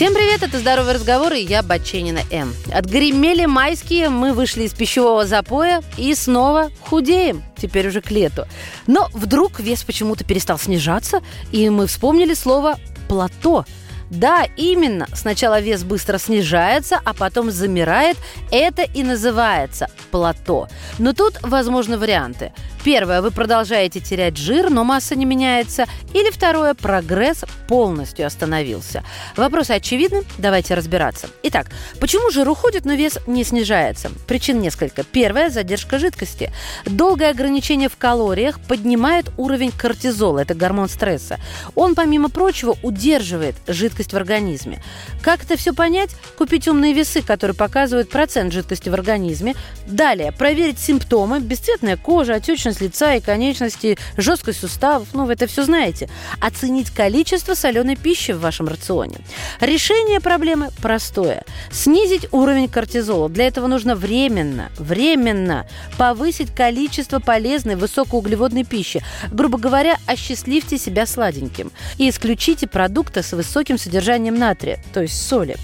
Всем привет, это «Здоровый разговор» и я, Баченина М. Отгремели майские, мы вышли из пищевого запоя и снова худеем, теперь уже к лету. Но вдруг вес почему-то перестал снижаться, и мы вспомнили слово «плато». Да, именно. Сначала вес быстро снижается, а потом замирает. Это и называется плато. Но тут возможны варианты. Первое, вы продолжаете терять жир, но масса не меняется. Или второе, прогресс полностью остановился. Вопросы очевидны, давайте разбираться. Итак, почему жир уходит, но вес не снижается? Причин несколько. Первое, задержка жидкости. Долгое ограничение в калориях поднимает уровень кортизола, это гормон стресса. Он, помимо прочего, удерживает жидкость в организме. Как это все понять? Купить умные весы, которые показывают процент жидкости в организме. Далее, проверить симптомы, бесцветная кожа, отечность лица и конечностей, жесткость суставов, ну вы это все знаете. Оценить количество соленой пищи в вашем рационе. Решение проблемы простое. Снизить уровень кортизола. Для этого нужно временно, временно повысить количество полезной высокоуглеводной пищи. Грубо говоря, осчастливьте себя сладеньким. И исключите продукты с высоким содержанием натрия, то есть соли.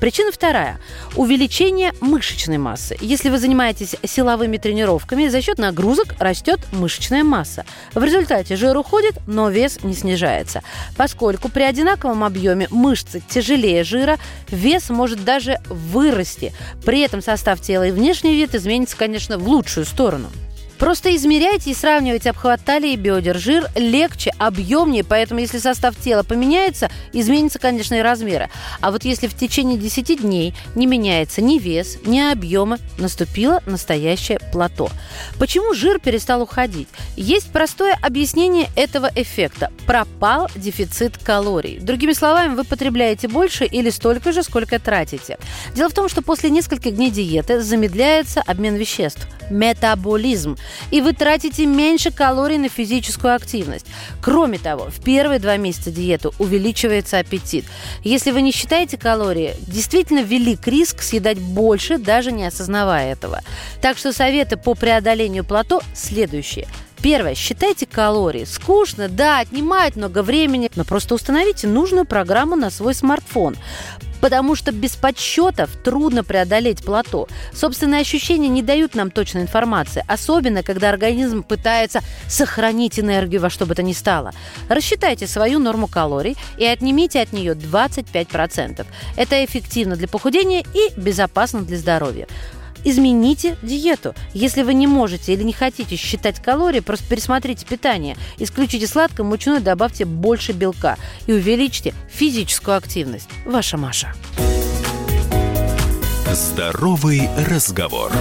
Причина вторая. Увеличение мышечной массы. Если вы занимаетесь силовыми тренировками, за счет нагрузок растет мышечная масса. В результате жир уходит, но вес не снижается. Поскольку при одинаковом объеме мышцы тяжелее жира, вес может даже вырасти. При этом состав тела и внешний вид изменится, конечно, в лучшую сторону. Просто измеряйте и сравнивайте обхват талии и бедер. Жир легче, объемнее, поэтому если состав тела поменяется, изменится, конечно, и размеры. А вот если в течение 10 дней не меняется ни вес, ни объемы, наступило настоящее плато. Почему жир перестал уходить? Есть простое объяснение этого эффекта. Пропал дефицит калорий. Другими словами, вы потребляете больше или столько же, сколько тратите. Дело в том, что после нескольких дней диеты замедляется обмен веществ – метаболизм и вы тратите меньше калорий на физическую активность. Кроме того, в первые два месяца диеты увеличивается аппетит. Если вы не считаете калории, действительно велик риск съедать больше, даже не осознавая этого. Так что советы по преодолению плато следующие – Первое. Считайте калории. Скучно, да, отнимает много времени, но просто установите нужную программу на свой смартфон потому что без подсчетов трудно преодолеть плато. Собственные ощущения не дают нам точной информации, особенно когда организм пытается сохранить энергию во что бы то ни стало. Рассчитайте свою норму калорий и отнимите от нее 25%. Это эффективно для похудения и безопасно для здоровья измените диету. Если вы не можете или не хотите считать калории, просто пересмотрите питание. Исключите сладкое, мучное, добавьте больше белка и увеличьте физическую активность. Ваша Маша. Здоровый разговор.